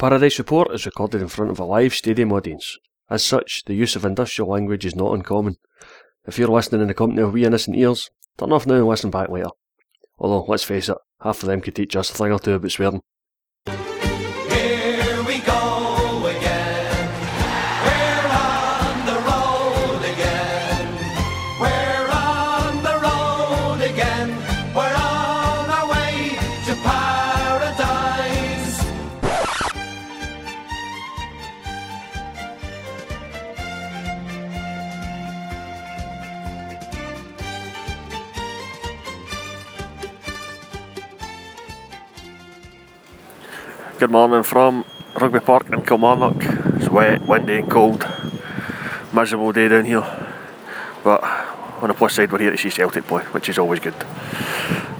Paradise Report is recorded in front of a live stadium audience. As such, the use of industrial language is not uncommon. If you're listening in the company of wee innocent ears, turn off now and listen back later. Although, let's face it, half of them could teach us a thing or two about swearing. Good morning from Rugby Park in Kilmarnock. It's wet, windy, and cold. Miserable day down here. But on the plus side, we're here to see Celtic play, which is always good.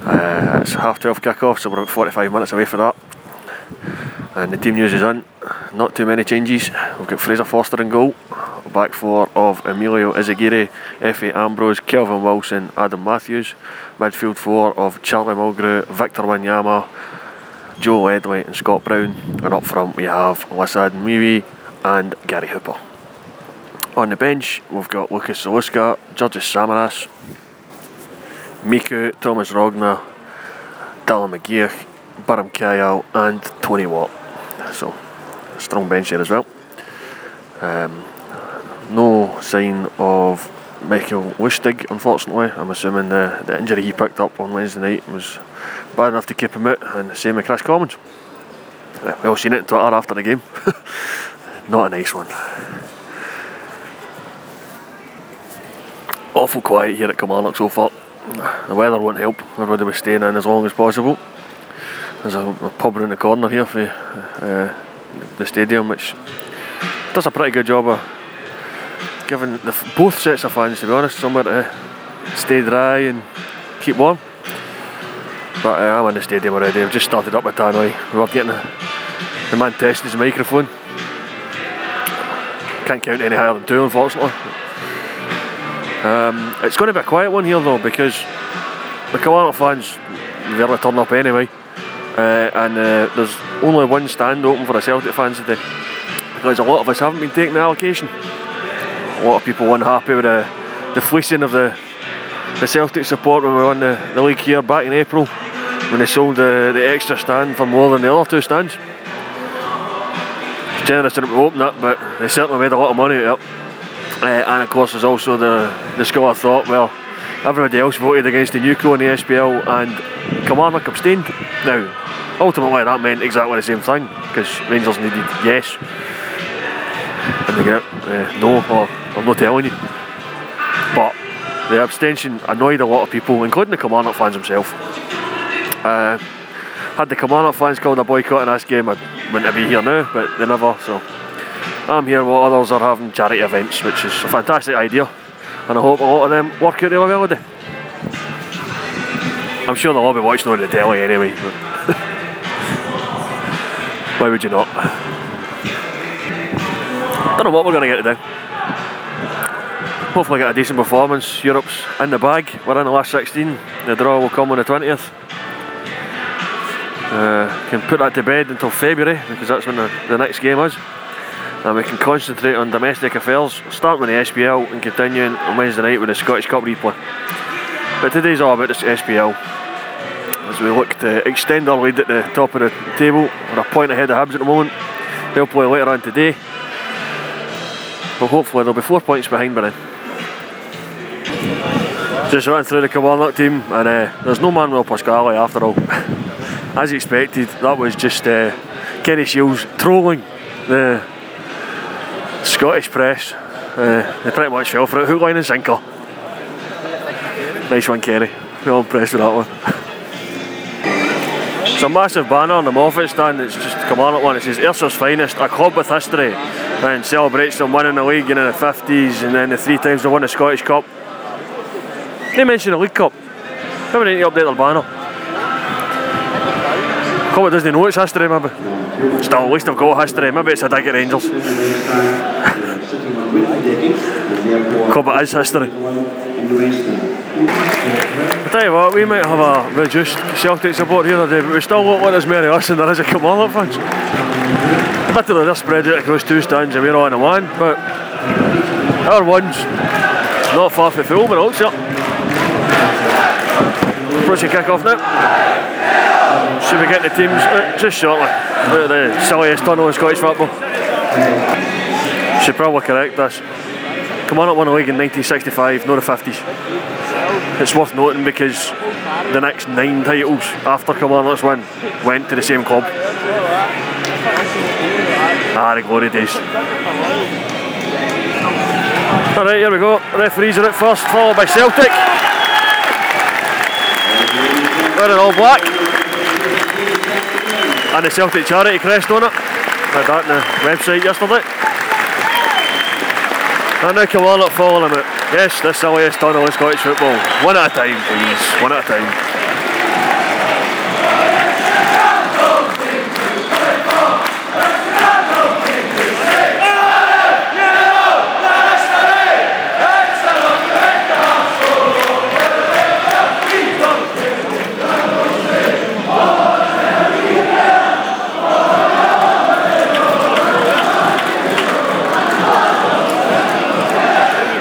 Uh, it's half 12 kick off, so we're about 45 minutes away for that. And the team news is in. Not too many changes. We've got Fraser Forster in goal. Back four of Emilio Izaguirre, Efe Ambrose, Kelvin Wilson, Adam Matthews. Midfield four of Charlie Mulgrew, Victor Wanyama, Joe Ledley and Scott Brown. And up front we have Lassad Nouioui and Gary Hooper. On the bench we've got Lukasz Zaluska, Georges Samaras, Miku, Thomas Rogne, Dylan McGeouch, Beram Kayal and Tony Watt. So strong bench there as well. Um, no sign of Mikael Lustig, unfortunately. I'm assuming the, the injury he picked up on Wednesday night was bad enough to keep him out, and the same with Kris Commons. We all seen it on Twitter after the game. Not a nice one. Awful quiet here at Kilmarnock so far. The weather won't help. Everybody was staying in as long as possible. There's a, a pub around the corner here for uh, the stadium, which does a pretty good job of giving the, both sets of fans, to be honest, somewhere to stay dry and keep warm. But uh, I'm in the stadium already. I've just started up with Tannoy. We're getting the, man testing his microphone. Can't count any higher than two, unfortunately. Um, it's going to be a quiet one here though because the Kilmarnock fans rarely turn up anyway, uh, and uh, there's only one stand open for the Celtic fans today because a lot of us haven't been taking the allocation. A lot of people unhappy with the, the fleecing of the the Celtic support when we won the, the league here back in April when they sold the, the extra stand for more than the other two stands. Generous that we opened it, but they certainly made a lot of money out of it. Uh, and of course, there's also the, the school of thought, well, everybody else voted against the Newco in the SPL and Kilmarnock abstained. Now, ultimately, that meant exactly the same thing because Rangers needed yes. And they get uh, no, or I'm not telling you. But the abstention annoyed a lot of people, including the Kilmarnock fans themselves. Uh, had the Kilmarnock fans called a boycott in this game, I wouldn't be here now, but they never, so I'm here while others are having charity events, which is a fantastic idea, and I hope a lot of them work out really well today. I'm sure they'll all be watching on the telly anyway. Why would you not? Don't know what we're going to get today. Hopefully, get a decent performance. Europe's in the bag. We're in the last 16. The draw will come on the 20th. Uh, can put that to bed until February because that's when the, the next game is. And we can concentrate on domestic affairs, starting with the SPL and continuing on Wednesday night with the Scottish Cup replay. But today's all about the SPL. As we look to extend our lead at the top of the table, we're a point ahead of Hibs at the moment. They'll play later on today. But hopefully they'll be four points behind by then. Just running through the Kilmarnock team, and uh, there's no Manuel Pascali after all. As expected, that was just uh, Kenny Shiels trolling the Scottish press. Uh, they pretty much fell for it, hook, line and sinker. Nice one, Kenny. Real impressed with that one. It's a massive banner on the Moffat stand. It's just Kilmarnock one. It says Ayrshire's finest, a club with history, and celebrates them winning the league in the 50s and then the three times they won the Scottish Cup. They mention the League Cup. They need to update their banner. Doesn't know its history, maybe. Still, at least they've got history. Maybe it's a dig at Rangers. Club it is history. I tell you what, we might have a reduced Celtic support here today, but we still like there's more of us than there is of Kilmarnock fans. Admittedly, they're spread out across two stands and we're on a one, but our one's not far from full, but also. Approaching kick off now. Should we get the teams uh, just shortly? Out of the silliest tunnel in Scottish football. Should probably correct this. Kilmarnock won a league in 1965, not the 50s. It's worth noting because the next nine titles after Kilmarnock's win went to the same club. Ah, the glory days. Alright, here we go. Referees are at first, followed by Celtic. Wearing all black. And the Celtic charity crest on it. Had that on the website yesterday. And now Kilmarnock following them out. Yes, the silliest tunnel in Scottish football. One at a time, please. One at a time.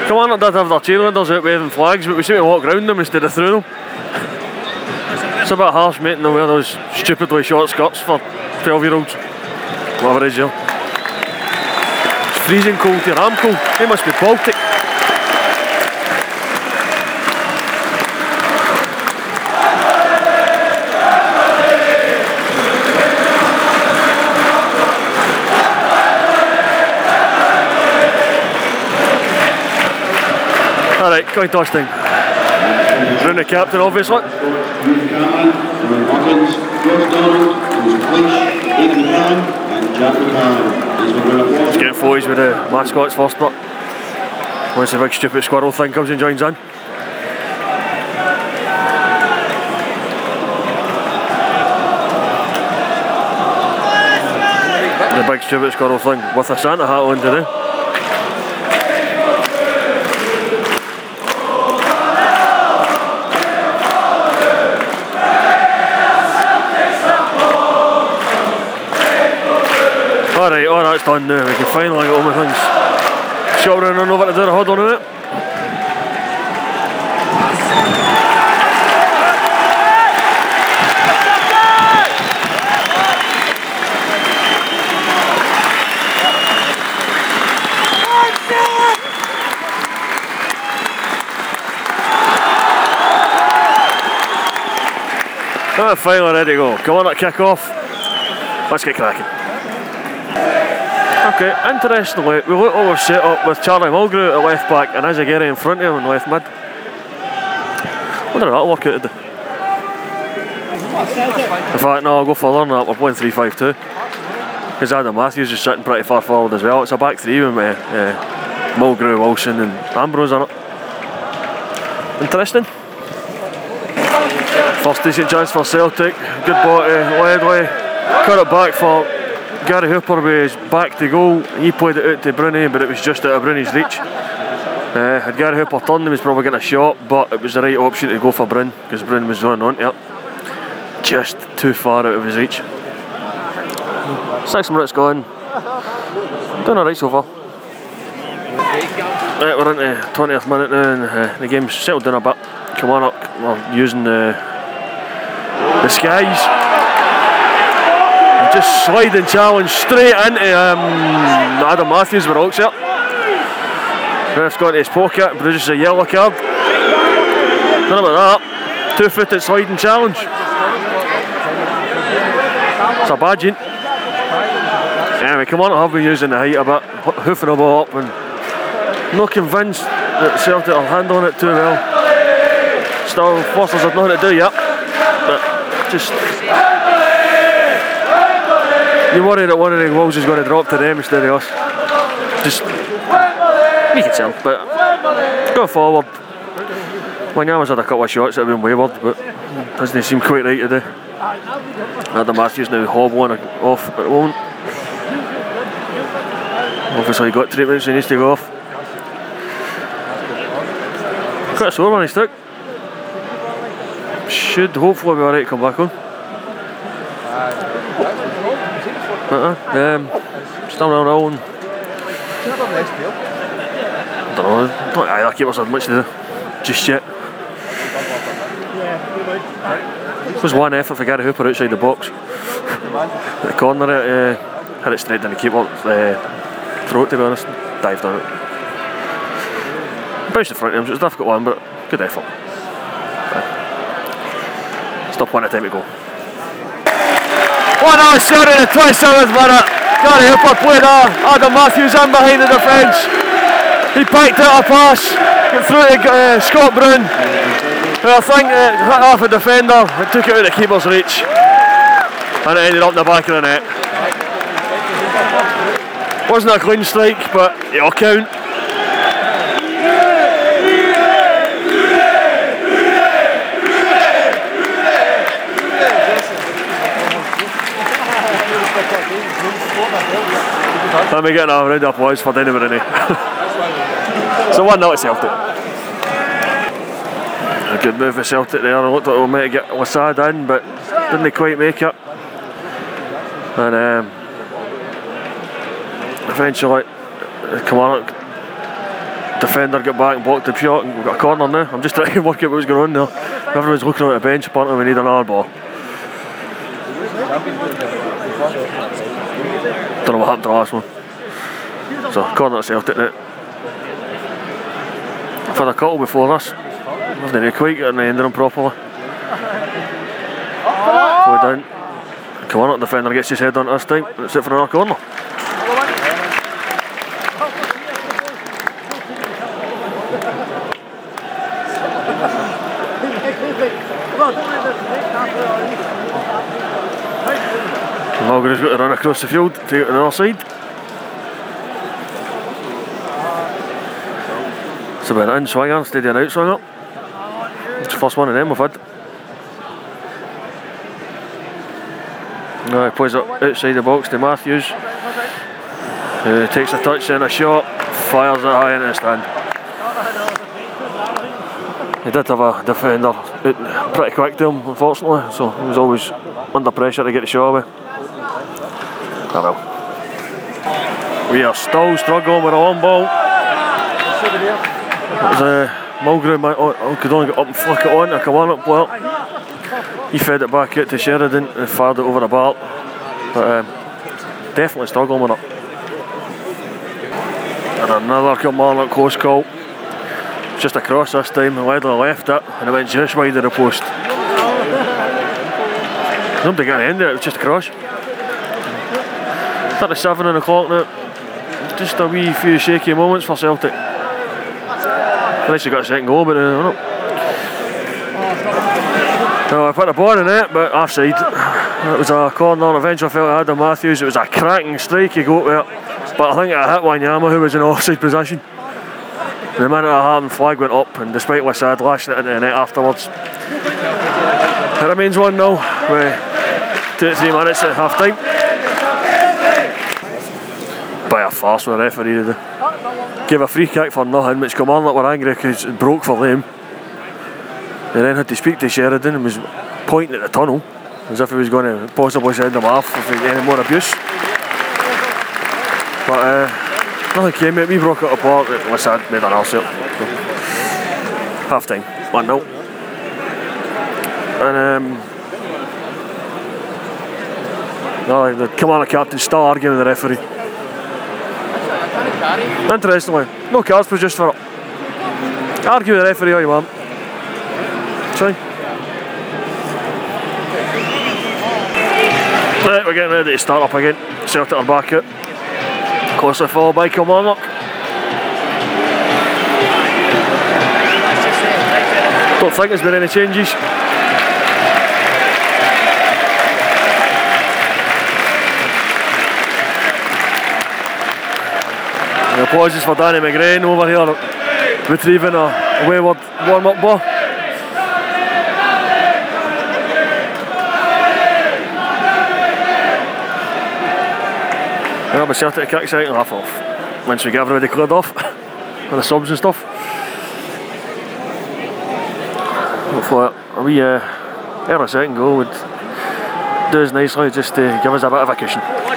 Kilmarnock did have their cheerleaders out waving flags, but we seem to walk round them instead of through them. It's a bit harsh making them wear those stupidly short skirts for 12 year olds. Whatever it is, yeah. It's freezing cold here. I'm cold. They must be Baltic. And Jack McCann. These will bring applause. Getting photos with the mascots first, but once the big stupid squirrel thing comes and joins in. The big stupid squirrel thing with a Santa hat on today. Alright, all that's done now. We can finally get all my things. Shot running over to do the hold on a. Ah, finally ready to go. Come on, that kick off. Let's get cracking. Okay, interestingly, we look we're set up with Charlie Mulgrew at left back and Izaguirre in front of him in left mid. Wonder how that'll work out. In fact, no, I'll go further than that. We're playing 3 5 2. Because Adam Matthews is sitting pretty far forward as well. It's a back three with uh, uh, Mulgrew, Wilson, and Ambrose in it. Interesting. First decent chance for Celtic. Good ball to Ledley. Cut it back for Gary Hooper was back to goal. He played it out to Bruni, but it was just out of Bruni's reach. Uh, had Gary Hooper turned, he was probably getting a shot, but it was the right option to go for Bryn because Bryn was running onto it. Just too far out of his reach. Six minutes gone. Doing alright so far. Right, we're into 20th minute now and uh, the game's settled down a bit. On up, we're using the, the skies. Just sliding challenge straight into um, Adam Matthews with Oxford. Ref's got his pocket, produces a yellow card. None about that. Two footed sliding challenge. It's a badging. Anyway, come on, I've been using the height a bit, hoofing the ball up and not convinced that Celtic are handling it too well. Still, Forsters have nothing to do yet, but just you worry that one of the goals is going to drop to them instead of us. Just we can tell, but going forward. Wanyama's had a couple of shots that have been wayward, but doesn't seem quite right today. Adam Matthews now hobbling off at the moment. Obviously he got treatment, so he needs to go off. Quite a sore one he stuck. Should hopefully be alright to come back on. But, uh, um, still around all and I don't know, don't either keepers had much do just yet. It was one effort for Gary Hooper outside the box. the corner, uh, had it straight down the keeper, uh, throat to be honest, dived on it. Bounced in front of him, so it was a difficult one, but good effort. Stop one at a time to go. One on shot in the 27th minute. Gary Hooper played uh, Adam Matthews in behind the defence. He picked out a pass, went through to uh, Scott Brown. who I think it hit off a defender and took it out of the keeper's reach. And it ended up in the back of the net. Wasn't a clean strike, but it'll count. Let me get a round of applause for Denny Marini. so 1 0 to Celtic. A good move for Celtic there. I looked like we might get Wasad in, but didn't quite make it. And um, eventually, Kilmarnock defender got back and blocked the shot, and we've got a corner now. I'm just trying to work out what's going on there. Everyone's looking at the bench, apparently we need another ball. Don't know what happened to the last one. So, corner Celtic now. I've had a couple before this. Never quite getting the end of them properly. Go down. Come on, the defender gets his head on it this time. It's it for another corner. Mulgrews got to run across the field to get to the other side. It's about an in swinger instead of an out swinger. It's the first one of them we've had. No, he plays it outside the box to Matthews. Who takes a touch and a shot, fires it high into the stand. He did have a defender pretty quick to him, unfortunately, so he was always under pressure to get the shot away. We are still struggling with a long ball. It uh, Mulgrew might, oh, could only get up and flick it on. I come on up well. He fed it back out to Sheridan and fired it over the bar. But um, definitely struggling with it. And another Kilmarnock close call. Just across this time, and Wedler left it and it went just wide of the post. Nobody got the end of it, it was just across. 37 on the clock now. Just a wee few shaky moments for Celtic. Unless you got a second goal, but uh, I don't know. No, I put the ball in it, but offside. It was a corner. Eventually, I felt Adam Matthews. It was a cracking strike he got there, but I think it hit Wanyama, who was in offside position. The minute it happened, flag went up, and despite what I said, lashing it into the net afterwards, it remains 1 0 with two to three minutes at half time. By a farce with the referee, did? Gave a free kick for nothing, which Kilmarnock were angry because it broke for them. They then had to speak to Sheridan and was pointing at the tunnel as if he was going to possibly send them off if he get any more abuse. But uh, nothing came out. We broke it apart. Was sad, made an arse half time, 1 0. And um, no, the Kilmarnock captain arguing with the referee. Interestingly, no cards produced for it. Argue with the referee all you want. Fine. Right, we're getting ready to start up again. Celtic are back out. Closely followed by Kilmarnock. Don't think there's been any changes. Apologies for Danny McGrain over here retrieving a wayward warm-up ball. Yeah, but Celtic kick second half off. Once we get everybody cleared off with the subs and stuff. Hopefully a wee uh, early second goal would do us nicely just to give us a bit of a cushion.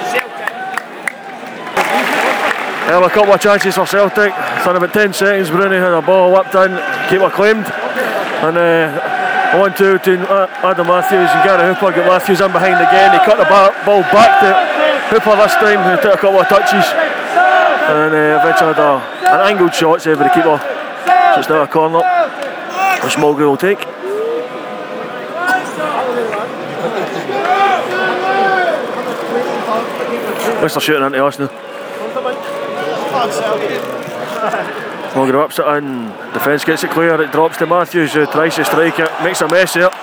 Were a couple of chances for Celtic. Within about 10 seconds, Bruni had a ball whipped in, keeper claimed. And uh, 1 2 between uh, Adam Matthews and Gary Hooper. Got Matthews in behind again. He cut the ba- ball back to Hooper this time, who took a couple of touches. And uh, eventually had a, an angled shot saved by the keeper. So it's now a corner, which Mulgrew will take. Mr. shooting into us now. Mulgrew ups it in, defence gets it clear, it drops to Matthews who tries to strike it, makes a mess it.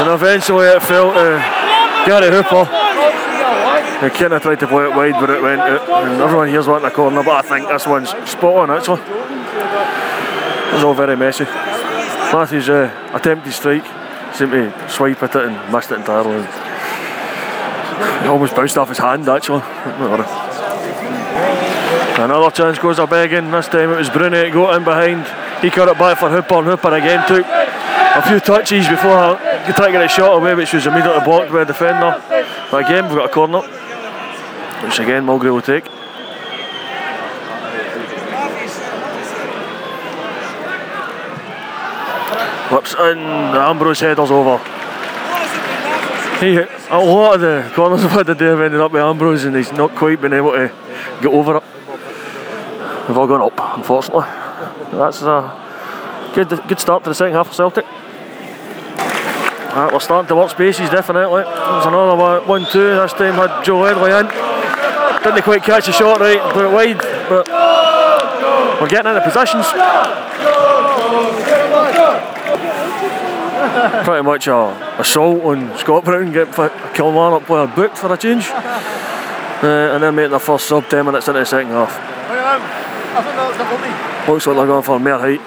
And eventually it fell to Gary Hooper. He kind of tried to play it wide but it went out and everyone here's wanting a corner but I think this one's spot on actually. It was all very messy. Matthews uh, attempted strike, seemed to swipe at it and missed it entirely. It almost bounced off his hand actually. Another chance goes a begging. This time it was Bruni got in behind. He cut it back for Hooper, and Hooper again took a few touches before he tried to get a shot away, which was immediately blocked by a defender. But again, we've got a corner, which again Mulgrew will take. Whips in, Ambrose headers over. He, a lot of the corners I've had today have ended up with Ambrose, and he's not quite been able to get over it. We've all gone up, unfortunately. That's a good good start to the second half for Celtic. Right, we're starting to work spaces, definitely. There's another one, two. This time had Joe Ledley in. Didn't quite catch the shot right, put it wide, but we're getting into positions. Pretty much a assault on Scott Brown, get a Kilmarnock player booked for a change. Uh, and then making their first sub 10 minutes into the second half. Looks like they're going for more height.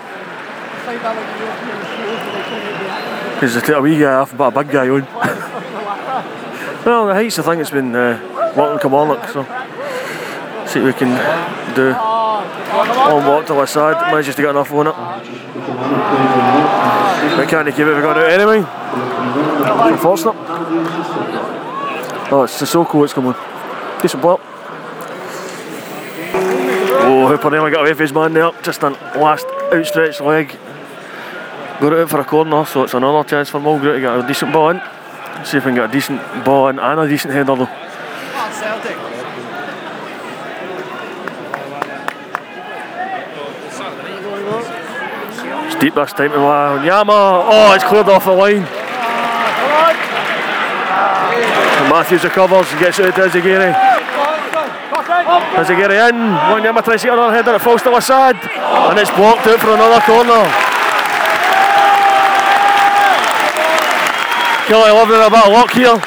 Because they take a wee guy off put a big guy on. well, the height's the thing that's been uh, working Kilmarnock, so see what we can do. On walk to side, manages to get enough on it. But can't keep it to do it anyway. Unfortunate. Oh, it's Sissoko that's coming. Decent block. Oh, Hooper nearly got away from his man there. Just a last outstretched leg. Got it out for a corner, so it's another chance for Mulgrew to get a decent ball in. See if we can get a decent ball in and a decent header though. Deep this time to Yama. Oh, it's cleared off the line. Matthews recovers and gets it to Izaguirre. Izaguirre in. Wanyama tries to get another header. It falls to Lassad. And it's blocked out for another corner. Killie loving a bit of luck here.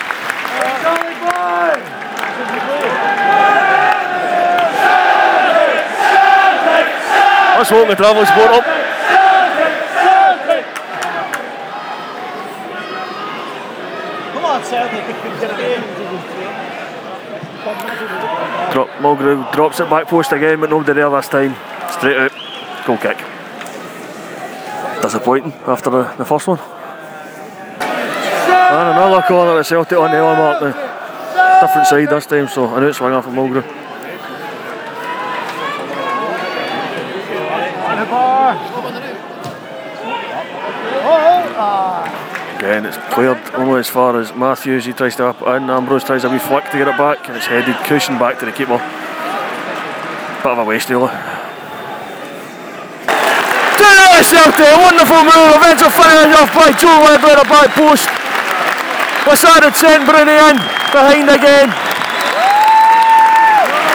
Let's hope the travel sport up. Come on, Celtic. Drop, Mulgrew drops it back post again, but nobody there this time. Straight out. Goal kick. Disappointing after the, the first one. And another corner at Celtic on the hour mark. Different side this time, so an outswinger from Mulgrew. Again, it's cleared only as far as Matthews. He tries to up and. Ambrose tries a wee flick to get it back, and it's headed cushion back to the keeper. Bit of a waste, really. Celtic, a wonderful move. Eventual finish off by Joe at the back post. Lassad had sent Bruni in behind again.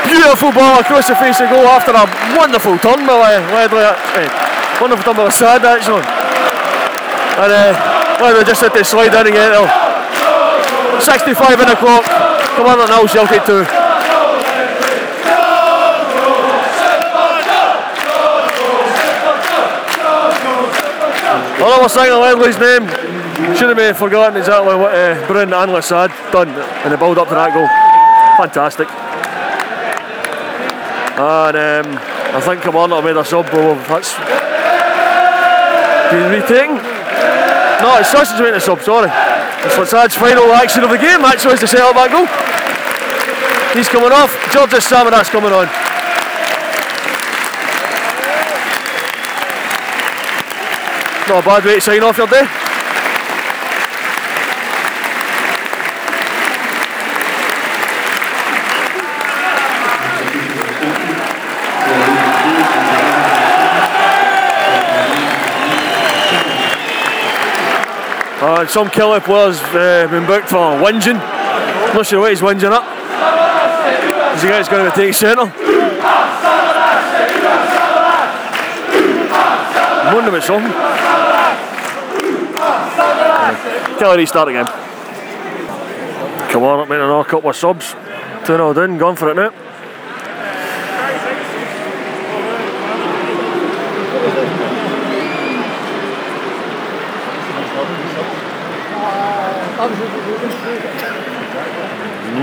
Beautiful ball across the face of goal after a wonderful turn by Ledley. wonderful turn by Lassad actually. And uh, Ledley just had to slide in again. there. 65 in the clock. Come on, now Celtic 2. Another sign of Ledley's name. Should have been forgotten exactly what uh, Brun and Lassad done in the build up to that goal. Fantastic. And um, I think Kilmarnock made a sub goal. That's been retaken. No, it's Sausage made a sub, sorry. It's Lassad's final action of the game, actually, is to set up goal. He's coming off. Georges Samaras coming on. Not a bad way to sign off your day. Uh, some killer players uh, been booked for whinging. Not sure what he's whinging at. Is the guy that's going to take centre? I'm wondering about something. Tell her restart again. Come on, up making another couple of subs. 2 0 down, gone for it now.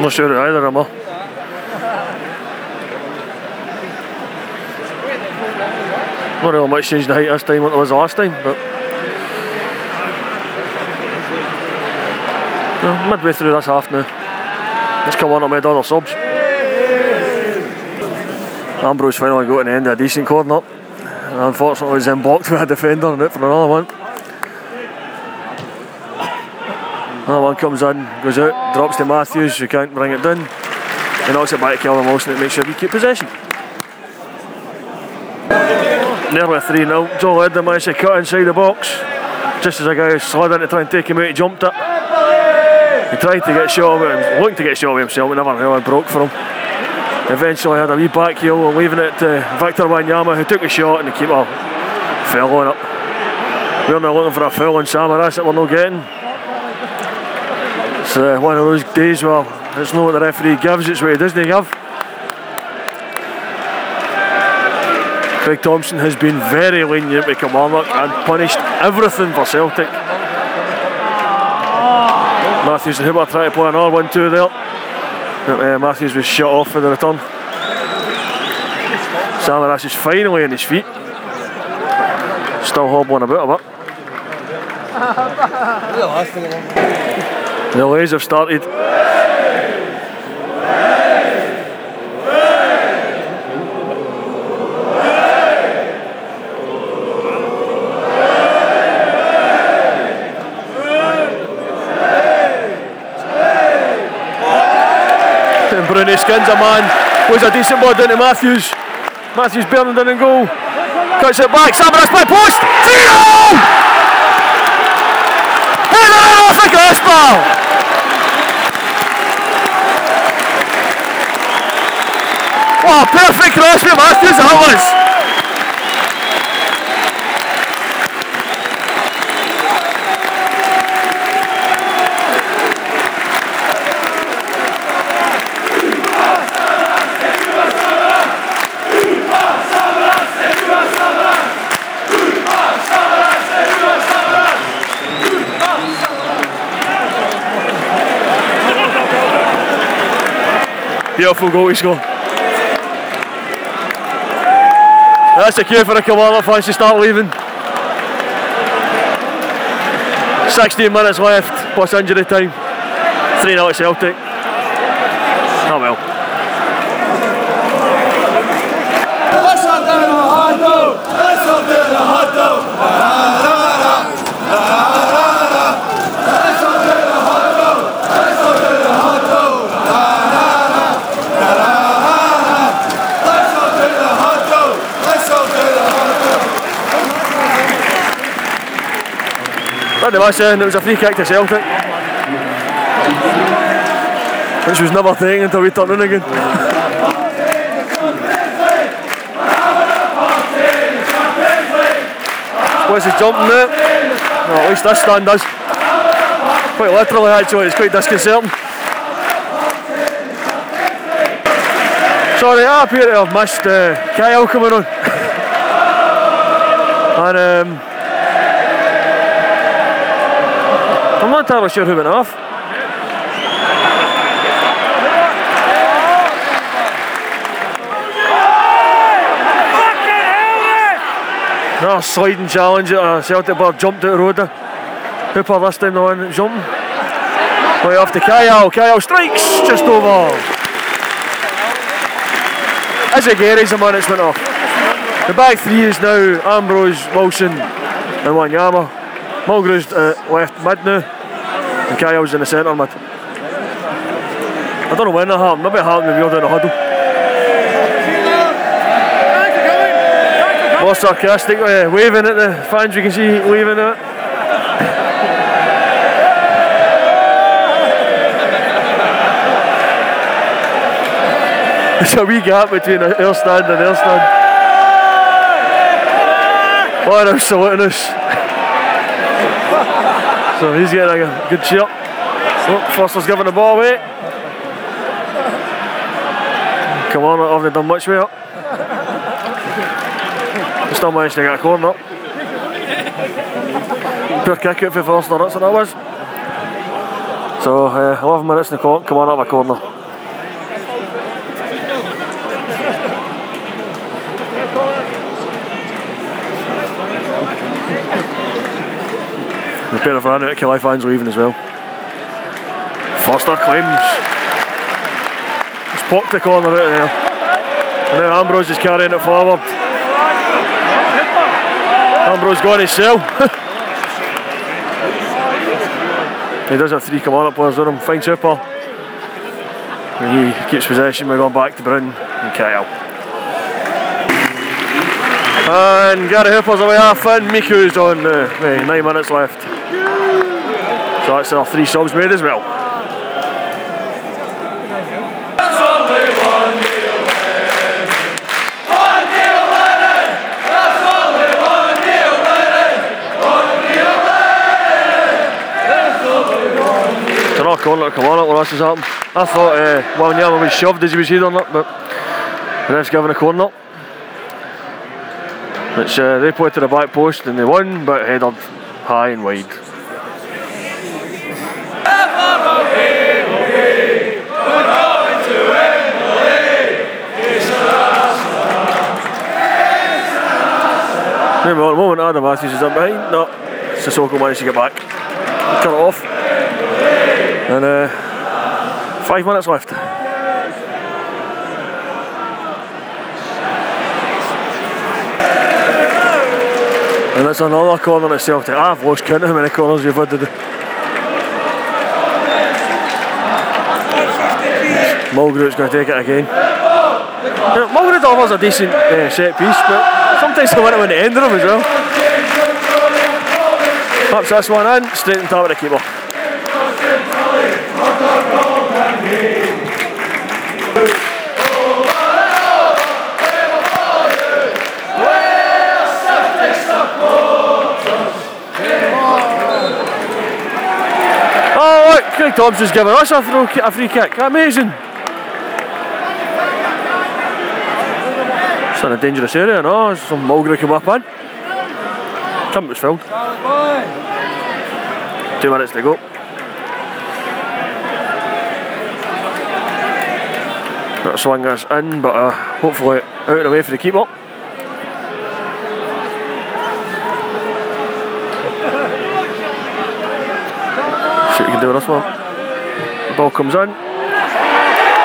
Not sure either, am I? Not really much changed the height this time what it was last time, but No, midway through this half now. Let's come on up with other subs. Ambrose finally got an end of a decent corner. Unfortunately he's then blocked by a defender and out for another one. Another one comes in, goes out, drops to Matthews, who can't bring it down. And knocks it back to Callum Wilson to make sure we keep possession. Nearly 3 0. Joe Ledley managed to cut inside the box. Just as a guy slid in to try and take him out, he jumped it. He tried to get shot it, looking to get shot of himself, but never really broke for him. Eventually had a wee back heel and leaving it to Victor Wanyama who took the shot and the keeper fell on it. We're now looking for a foul on Samaras that we're not getting. Uh, one of those days where it's not what the referee gives, it's what he doesn't give. Craig Thomson has been very lenient with Kilmarnock and punished everything for Celtic. Matthews and Hooper trying to play another one two there. But, uh, Matthews was shut off for the return. Samaras is finally on his feet. Still hobbling about a bit. The delays have started. Bruni skins a man. Was a decent ball down to Matthews. Matthews burning down and goal. Cuts it back. Samaras by post. 3 0! Header off the crossbar! Wow, perfect cross from Matthews that Beautiful goal he scored. That's the cue for the Kilmarnock fans to start leaving. 16 minutes left, plus injury time. 3 0 Celtic. That was saying it was a free kick to Celtic. Which was never taken until we turned in again. What's he jumping now? No, at least this stand does. Quite literally actually, it's quite disconcerting. Sorry, I appear to have missed uh, Kyle coming on. and um, Not entirely sure who went off. No, sliding challenge a Celtic bar jumped out there. Hooper this time the one jumping. Way off to Kyle. Kyle strikes just over. Is it Gary's the that's went off? The back three is now Ambrose, Wilson, and Wanyama. Mulgrew's uh, left mid now, and Kyle's in the centre mid. I don't know when that happened. Maybe it happened when we were down the huddle. More sarcastic, uh, waving at the fans. You can see waving at. it. There's a wee gap between our stand and their stand. Oh, they're saluting us. So he's getting a good cheer. Oh, Forster's giving the ball away. Come on, I haven't done much with it. Still managed to get a corner. Poor kick out for Forster, that's what that was. So, uh, 11 minutes in the clock, come on up a corner. Pair of Killie fans leaving as well. Forster claims. He's popped the corner out there. And now Ambrose is carrying it forward. Ambrose going to sell. he does have three command players with him. Fine super. And he keeps possession. We're going back to Bryn and Kyle. And Gary Hooper's away half in. Miku's on uh, nine minutes left. So that's our three subs made as well. Corner to on, what else has happened? I thought uh, Wanyama was shoved as he was heading up, but the ref's given a corner. Which uh, they put to the back post and they won, but headed high and wide. Maybe at the moment Adam Matthews is up behind. No, Sissoko managed to get back. Cut it off. And uh, five minutes left. And that's another corner at Celtic. I've lost count of how many corners you've had today. Mulgrew's going to take it again. Now, Mulgrew offers a decent uh, set piece, but sometimes they want to win the end them as well. Perhaps this one in, straight on top of the keeper. Craig Thomson's giving us a, throw, a free kick. Amazing. It's in a dangerous area, no? Some Mulgrew come up in. Time was filled. Two minutes to go. To swing this in, but uh, hopefully out of the way for the keeper. You can do this one. Ball comes in.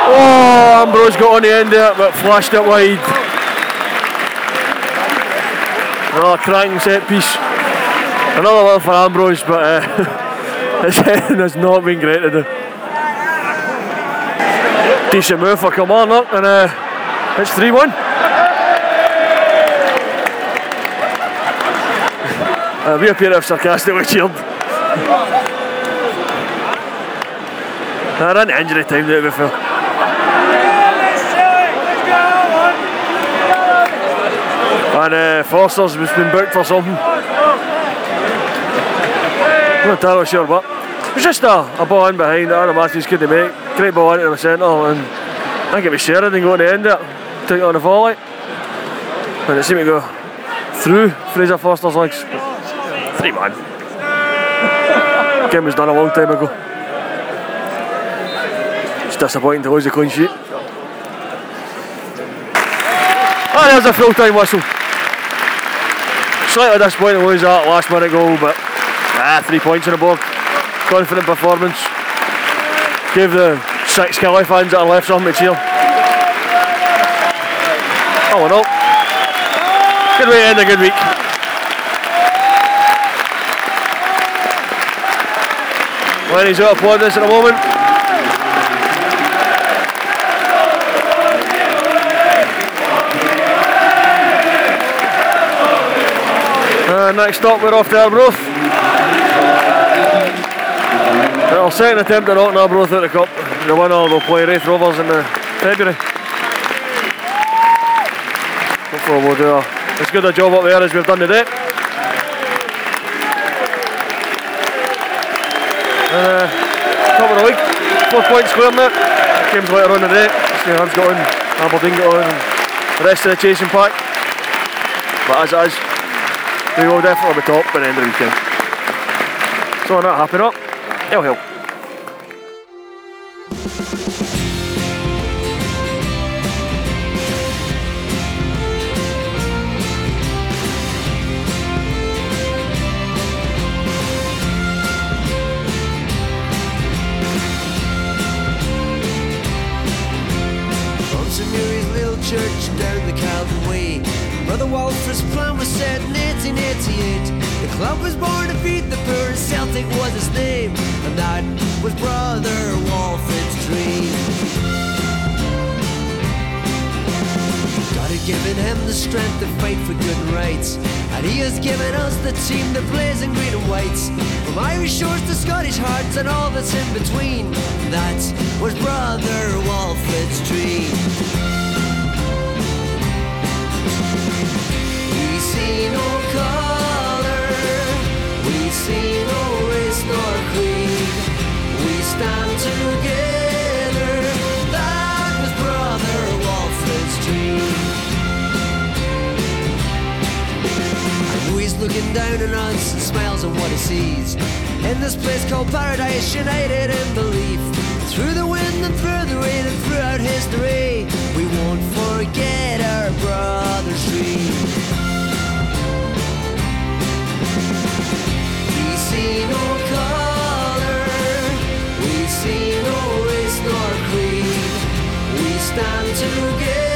Oh, Ambrose got on the end of it, but flashed it wide. Oh, cracking set piece. Another one for Ambrose, but uh, his heading has not been great today. Decent move for Kilmarnock, and uh, it's 3 1. Uh, we appear to have sarcastically cheered. I ran injury time there before. And uh, Forster's been booked for something. I'm not entirely sure what. It was just a, a ball in behind that Adam Matthews couldn't make. Great ball into the centre and I think it was Sheridan going to end it. Took it on the volley. And it seemed to go through Fraser Forster's legs. Three man. Game was done a long time ago. Disappointing to lose the clean sheet. There's a full time whistle. Slightly disappointing to lose that last minute goal, but ah, three points on the board. Confident performance. Give the six Killie fans that are left something to cheer. Oh well. Good way to end a good week. Lenny's out applauding us at the moment. Uh, next up, we're off to Arbroath. Our second attempt at knocking Arbroath out of the cup. The winner will play Raith Rovers in the February. Hopefully we'll do a, as good a job up there as we've done today. And uh, top of the league, four points clear that. Games later on in the day. St Hearts got on, Aberdeen got on, and the rest of the chasing pack. But as it is, Det går derfor å betale opp med den bruken. Sånn, happy nå. Jo, jo. Irish shores to Scottish hearts and all that's in between. That was Brother Walfrid's dream. We see no oh, looking down on us and smiles at what he sees. In this place called paradise, united in belief. Through the wind and through the rain and throughout history, we won't forget our brother's dream. We see no color, we see no race nor creed. We stand together.